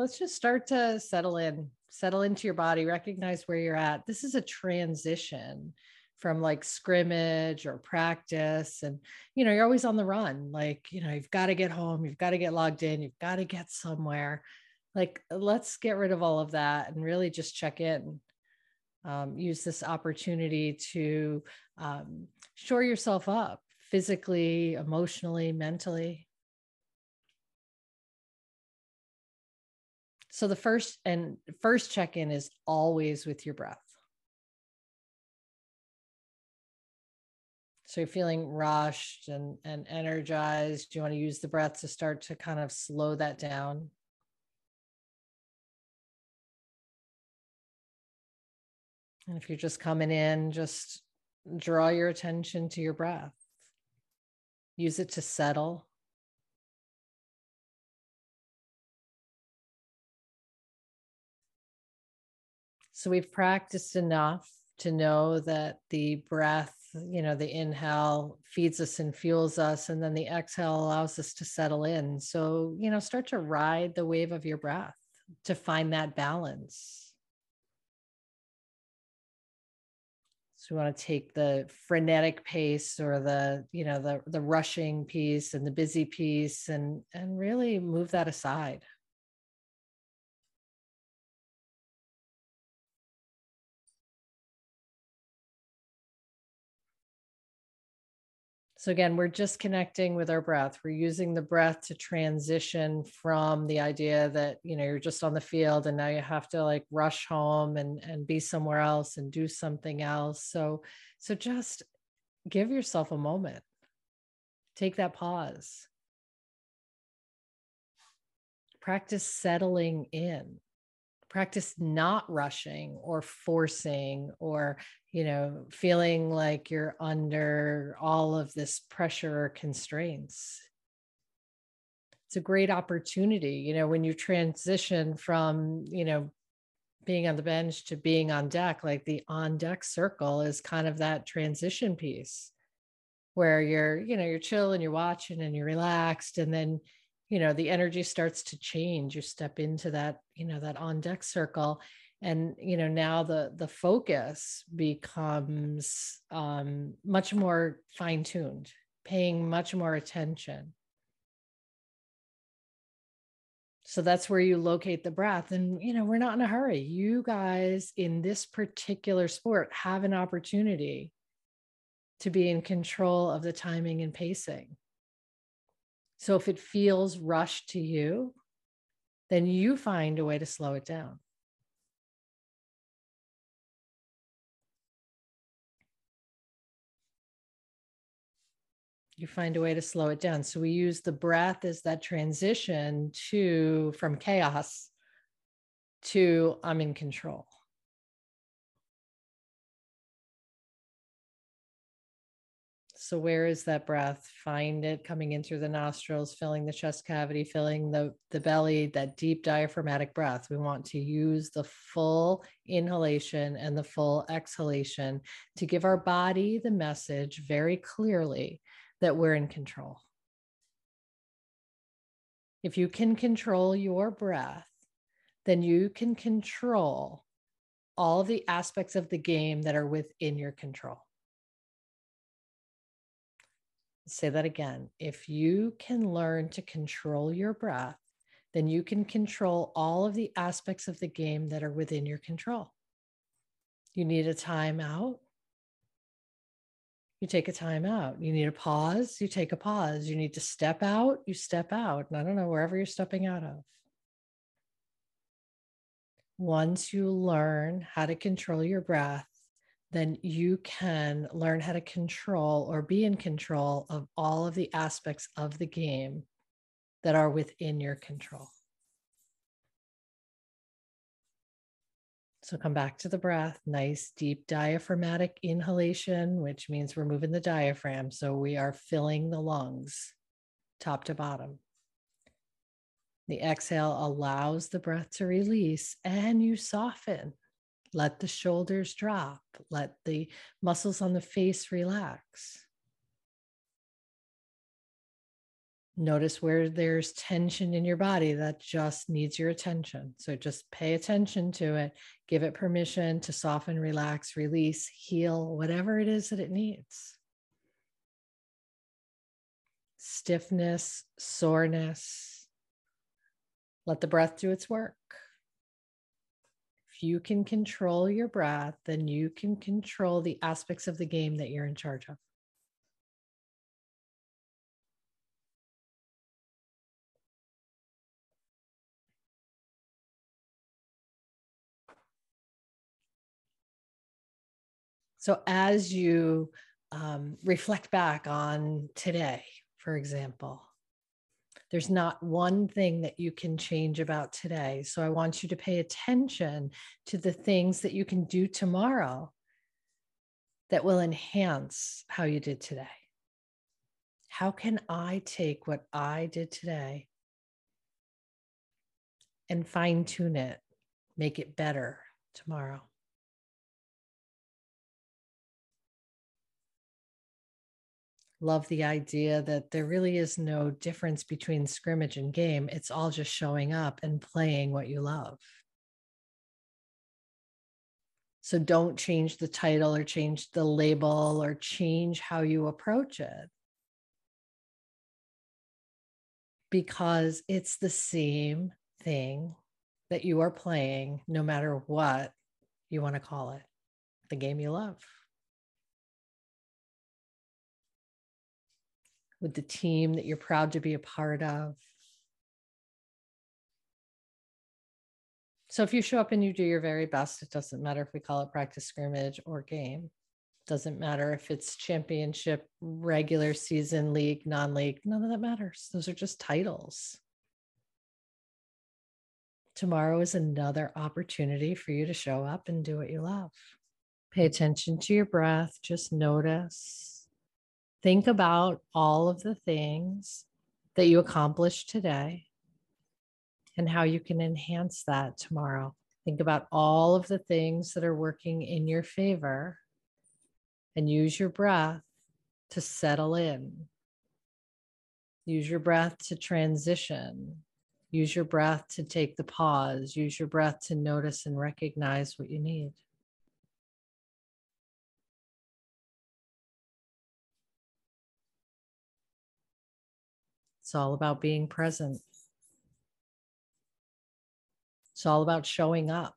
let's just start to settle in, settle into your body, recognize where you're at. This is a transition from like scrimmage or practice. And, you know, you're always on the run. Like, you know, you've got to get home, you've got to get logged in, you've got to get somewhere. Like, let's get rid of all of that and really just check in. Um, use this opportunity to um, shore yourself up physically, emotionally, mentally. So the first and first check in is always with your breath. So you're feeling rushed and, and energized. You want to use the breath to start to kind of slow that down. And if you're just coming in, just draw your attention to your breath. Use it to settle. So we've practiced enough to know that the breath you know the inhale feeds us and fuels us and then the exhale allows us to settle in. So you know start to ride the wave of your breath to find that balance. So we want to take the frenetic pace or the you know the the rushing piece and the busy piece and and really move that aside So again, we're just connecting with our breath. We're using the breath to transition from the idea that, you know, you're just on the field and now you have to like rush home and and be somewhere else and do something else. So so just give yourself a moment. Take that pause. Practice settling in practice not rushing or forcing or you know feeling like you're under all of this pressure or constraints. It's a great opportunity you know when you transition from you know being on the bench to being on deck like the on deck circle is kind of that transition piece where you're you know you're chill and you're watching and you're relaxed and then you know the energy starts to change you step into that you know that on deck circle and you know now the the focus becomes um much more fine tuned paying much more attention. So that's where you locate the breath and you know we're not in a hurry. You guys in this particular sport have an opportunity to be in control of the timing and pacing so if it feels rushed to you, then you find a way to slow it down. You find a way to slow it down. So we use the breath as that transition to from chaos to I'm in control. So, where is that breath? Find it coming in through the nostrils, filling the chest cavity, filling the, the belly, that deep diaphragmatic breath. We want to use the full inhalation and the full exhalation to give our body the message very clearly that we're in control. If you can control your breath, then you can control all the aspects of the game that are within your control say that again. If you can learn to control your breath, then you can control all of the aspects of the game that are within your control. You need a timeout. You take a time out. You need a pause. You take a pause. You need to step out. You step out. And I don't know, wherever you're stepping out of. Once you learn how to control your breath, then you can learn how to control or be in control of all of the aspects of the game that are within your control. So come back to the breath, nice deep diaphragmatic inhalation, which means we're moving the diaphragm. So we are filling the lungs top to bottom. The exhale allows the breath to release and you soften. Let the shoulders drop. Let the muscles on the face relax. Notice where there's tension in your body that just needs your attention. So just pay attention to it, give it permission to soften, relax, release, heal, whatever it is that it needs. Stiffness, soreness. Let the breath do its work. If you can control your breath, then you can control the aspects of the game that you're in charge of. So as you um, reflect back on today, for example, there's not one thing that you can change about today. So I want you to pay attention to the things that you can do tomorrow that will enhance how you did today. How can I take what I did today and fine tune it, make it better tomorrow? Love the idea that there really is no difference between scrimmage and game. It's all just showing up and playing what you love. So don't change the title or change the label or change how you approach it. Because it's the same thing that you are playing, no matter what you want to call it, the game you love. With the team that you're proud to be a part of. So if you show up and you do your very best, it doesn't matter if we call it practice scrimmage or game. Doesn't matter if it's championship, regular season, league, non league, none of that matters. Those are just titles. Tomorrow is another opportunity for you to show up and do what you love. Pay attention to your breath, just notice think about all of the things that you accomplished today and how you can enhance that tomorrow. Think about all of the things that are working in your favor and use your breath to settle in. Use your breath to transition. Use your breath to take the pause. Use your breath to notice and recognize what you need. It's all about being present. It's all about showing up.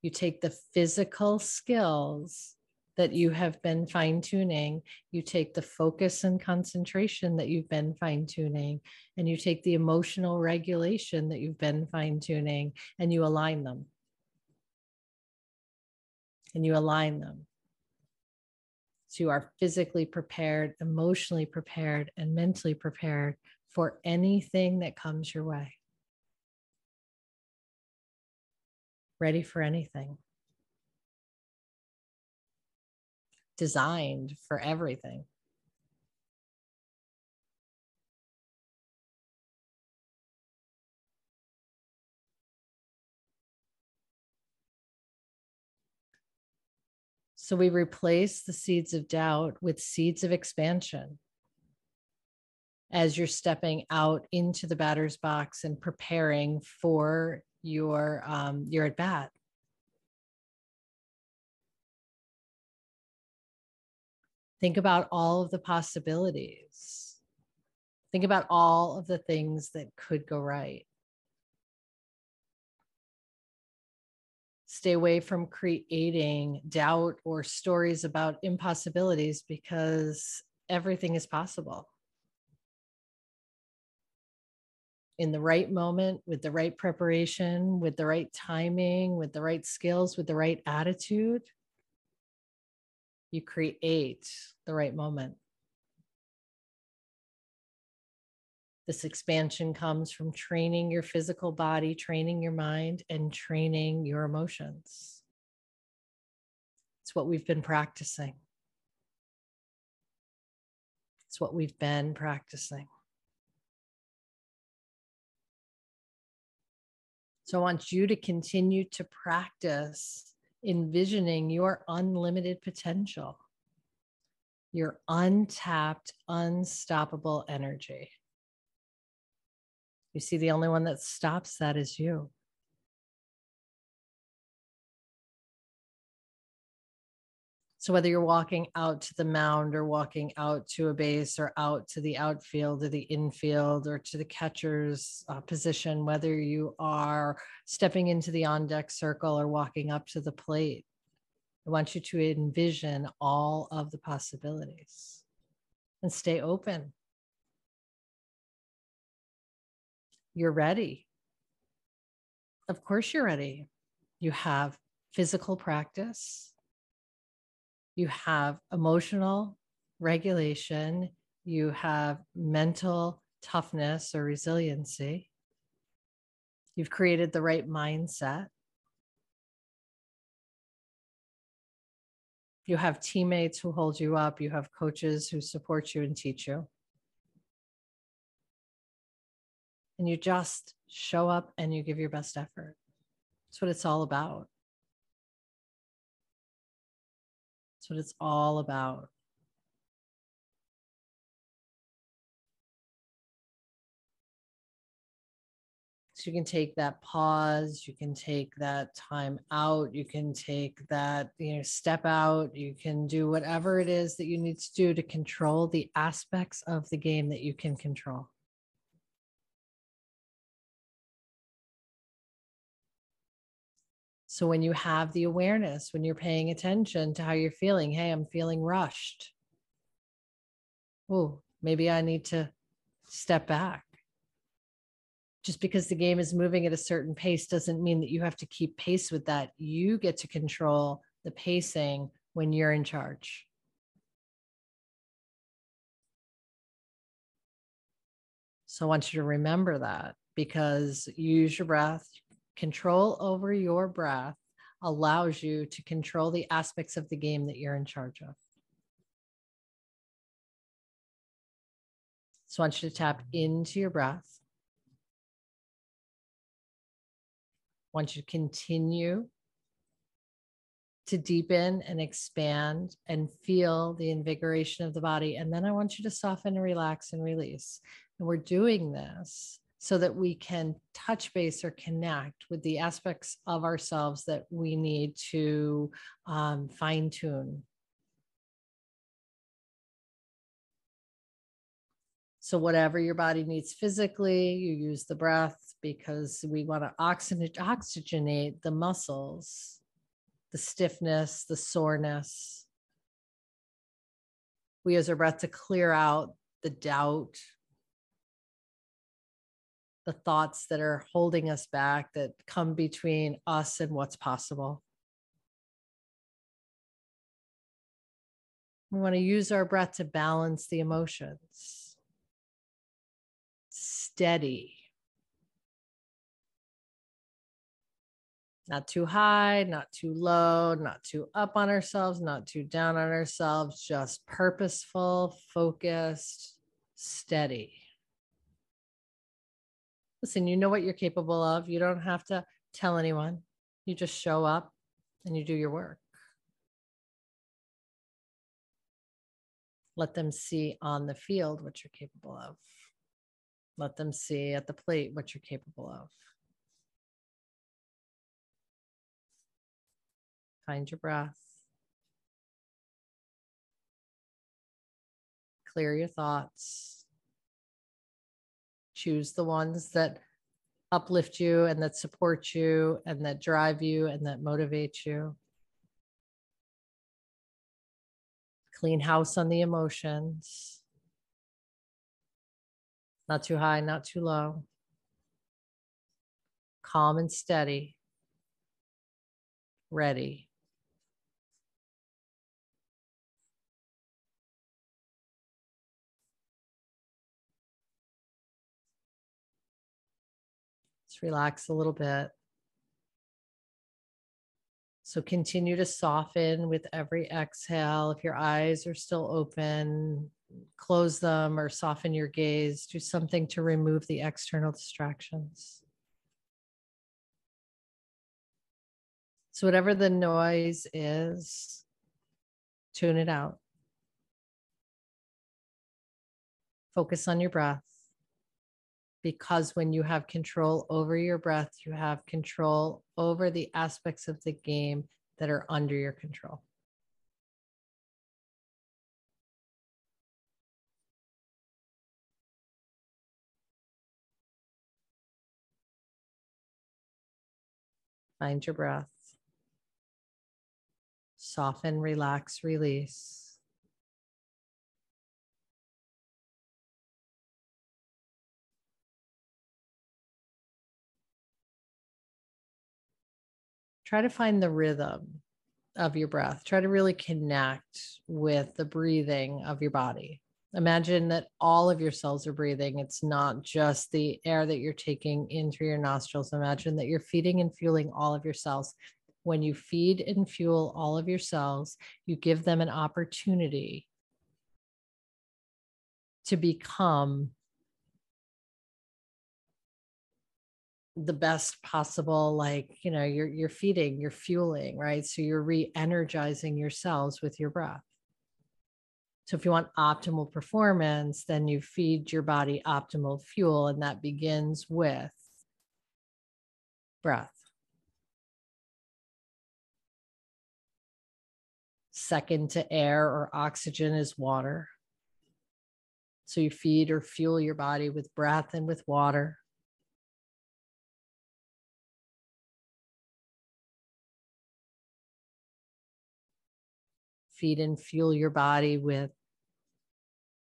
You take the physical skills that you have been fine tuning, you take the focus and concentration that you've been fine tuning, and you take the emotional regulation that you've been fine tuning, and you align them. And you align them you are physically prepared, emotionally prepared, and mentally prepared for anything that comes your way. Ready for anything. Designed for everything. So we replace the seeds of doubt with seeds of expansion as you're stepping out into the batter's box and preparing for your um, your at bat. Think about all of the possibilities. Think about all of the things that could go right. Stay away from creating doubt or stories about impossibilities because everything is possible. In the right moment, with the right preparation, with the right timing, with the right skills, with the right attitude, you create the right moment. This expansion comes from training your physical body, training your mind, and training your emotions. It's what we've been practicing. It's what we've been practicing. So I want you to continue to practice envisioning your unlimited potential, your untapped, unstoppable energy. You see, the only one that stops that is you. So whether you're walking out to the mound or walking out to a base or out to the outfield or the infield or to the catcher's uh, position, whether you are stepping into the on deck circle or walking up to the plate, I want you to envision all of the possibilities and stay open. You're ready. Of course, you're ready. You have physical practice you have emotional regulation, you have mental toughness or resiliency, you've created the right mindset. You have teammates who hold you up. You have coaches who support you and teach you. And you just show up and you give your best effort. That's what it's all about. That's what it's all about. So you can take that pause, you can take that time out, you can take that, you know, step out, you can do whatever it is that you need to do to control the aspects of the game that you can control. So when you have the awareness, when you're paying attention to how you're feeling, hey, I'm feeling rushed. Oh, maybe I need to step back. Just because the game is moving at a certain pace doesn't mean that you have to keep pace with that. You get to control the pacing when you're in charge. So I want you to remember that because you use your breath, Control over your breath allows you to control the aspects of the game that you're in charge of. So I want you to tap into your breath. I want you to continue to deepen and expand and feel the invigoration of the body. And then I want you to soften and relax and release. And we're doing this so that we can touch base or connect with the aspects of ourselves that we need to um, fine tune. So, whatever your body needs physically, you use the breath because we want to oxygenate the muscles, the stiffness, the soreness. We use our breath to clear out the doubt, the thoughts that are holding us back that come between us and what's possible. We want to use our breath to balance the emotions. Steady. Not too high, not too low, not too up on ourselves, not too down on ourselves, just purposeful, focused, steady listen, you know what you're capable of. You don't have to tell anyone. You just show up and you do your work. Let them see on the field what you're capable of. Let them see at the plate what you're capable of. Find your breath. Clear your thoughts choose the ones that uplift you and that support you and that drive you and that motivate you. Clean house on the emotions. Not too high, not too low. Calm and steady. Ready. Just relax a little bit. So continue to soften with every exhale. If your eyes are still open, close them or soften your gaze. Do something to remove the external distractions. So, whatever the noise is, tune it out. Focus on your breath because when you have control over your breath, you have control over the aspects of the game that are under your control. Find your breath. Soften, relax, release. Try to find the rhythm of your breath. Try to really connect with the breathing of your body. Imagine that all of your cells are breathing. It's not just the air that you're taking in through your nostrils. Imagine that you're feeding and fueling all of your cells. When you feed and fuel all of your cells, you give them an opportunity to become the best possible like you know you're you're feeding you're fueling right so you're re-energizing your cells with your breath so if you want optimal performance, then you feed your body optimal fuel, and that begins with breath. Second to air or oxygen is water. So you feed or fuel your body with breath and with water. Feed and fuel your body with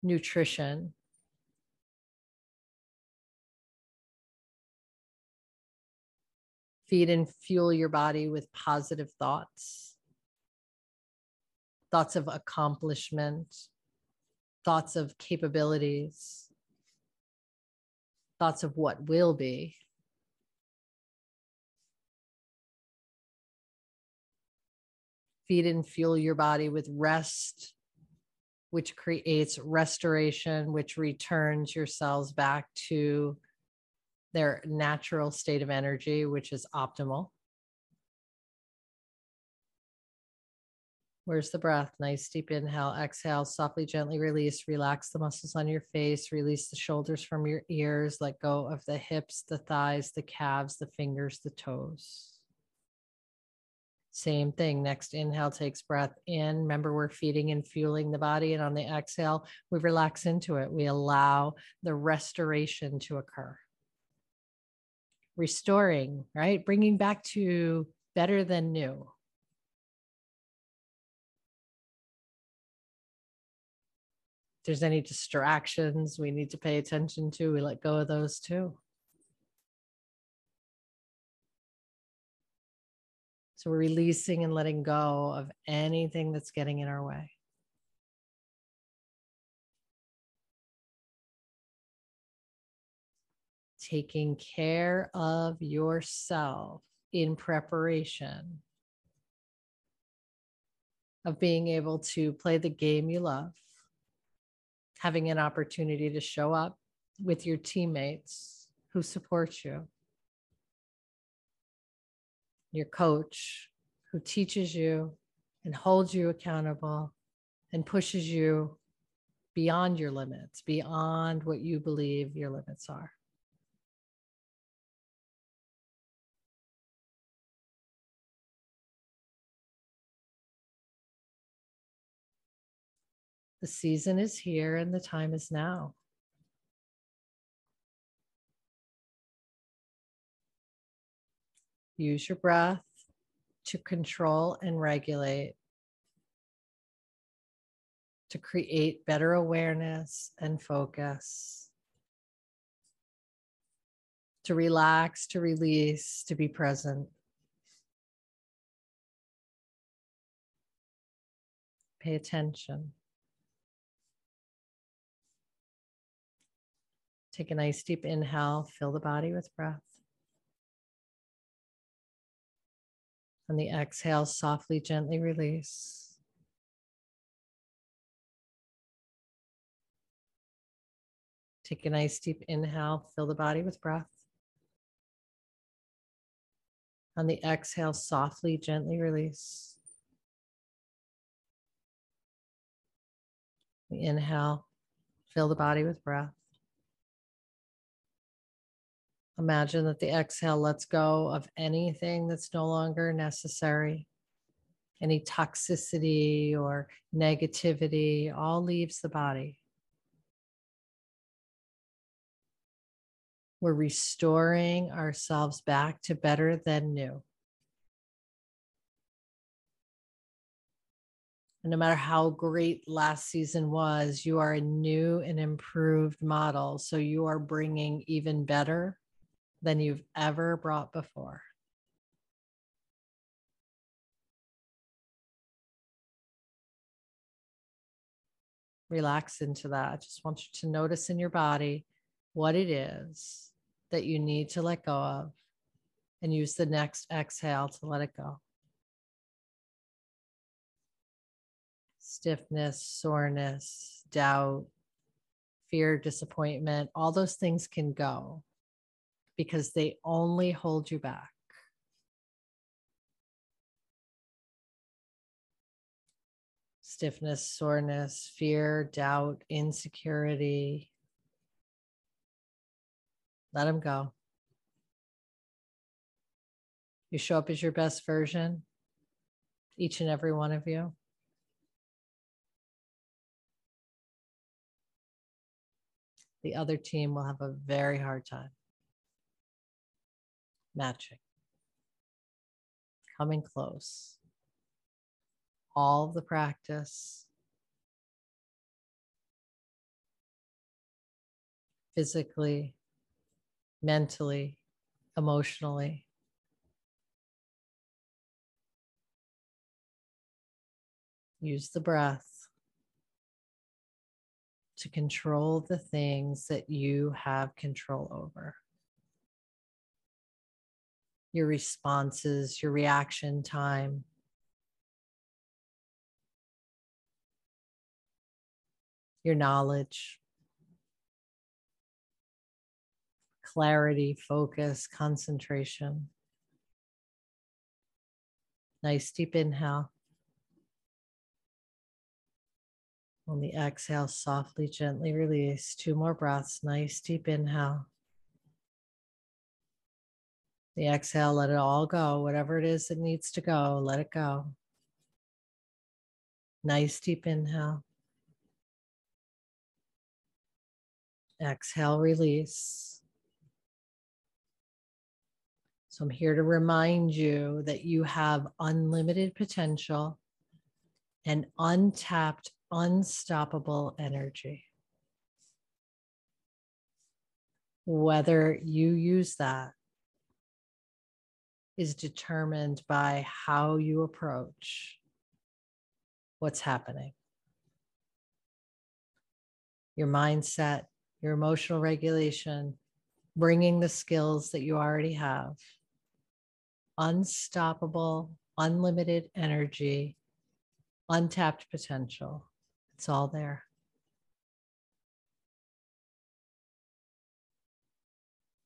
nutrition. Feed and fuel your body with positive thoughts, thoughts of accomplishment, thoughts of capabilities, thoughts of what will be. Feed and fuel your body with rest, which creates restoration, which returns your cells back to their natural state of energy, which is optimal. Where's the breath? Nice deep inhale, exhale, softly, gently release. Relax the muscles on your face, release the shoulders from your ears, let go of the hips, the thighs, the calves, the fingers, the toes. Same thing. Next inhale takes breath in. Remember, we're feeding and fueling the body. And on the exhale, we relax into it. We allow the restoration to occur. Restoring, right? Bringing back to better than new. If there's any distractions we need to pay attention to, we let go of those too. So we're releasing and letting go of anything that's getting in our way. Taking care of yourself in preparation of being able to play the game you love, having an opportunity to show up with your teammates who support you your coach who teaches you and holds you accountable and pushes you beyond your limits, beyond what you believe your limits are. The season is here and the time is now. Use your breath to control and regulate, to create better awareness and focus, to relax, to release, to be present. Pay attention. Take a nice deep inhale, fill the body with breath. On the exhale, softly, gently release. Take a nice deep inhale, fill the body with breath. On the exhale, softly, gently release. The inhale, fill the body with breath. Imagine that the exhale lets go of anything that's no longer necessary. Any toxicity or negativity all leaves the body. We're restoring ourselves back to better than new. And no matter how great last season was, you are a new and improved model. So you are bringing even better than you've ever brought before. Relax into that. I just want you to notice in your body what it is that you need to let go of and use the next exhale to let it go. Stiffness, soreness, doubt, fear, disappointment, all those things can go because they only hold you back. Stiffness, soreness, fear, doubt, insecurity, let them go. You show up as your best version, each and every one of you. The other team will have a very hard time matching, coming close. All the practice, physically, mentally, emotionally. Use the breath to control the things that you have control over. Your responses, your reaction time. Your knowledge. clarity, focus, concentration. Nice deep inhale. On the exhale, softly, gently release. Two more breaths. Nice deep inhale. The exhale, let it all go. Whatever it is that needs to go, let it go. Nice deep inhale. Exhale, release. So I'm here to remind you that you have unlimited potential and untapped, unstoppable energy. Whether you use that is determined by how you approach what's happening. Your mindset, your emotional regulation, bringing the skills that you already have unstoppable, unlimited energy, untapped potential. It's all there.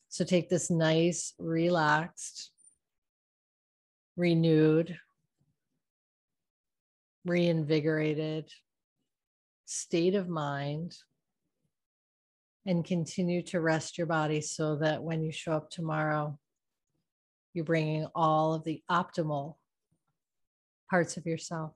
So take this nice, relaxed, renewed, reinvigorated state of mind and continue to rest your body so that when you show up tomorrow, you're bringing all of the optimal parts of yourself.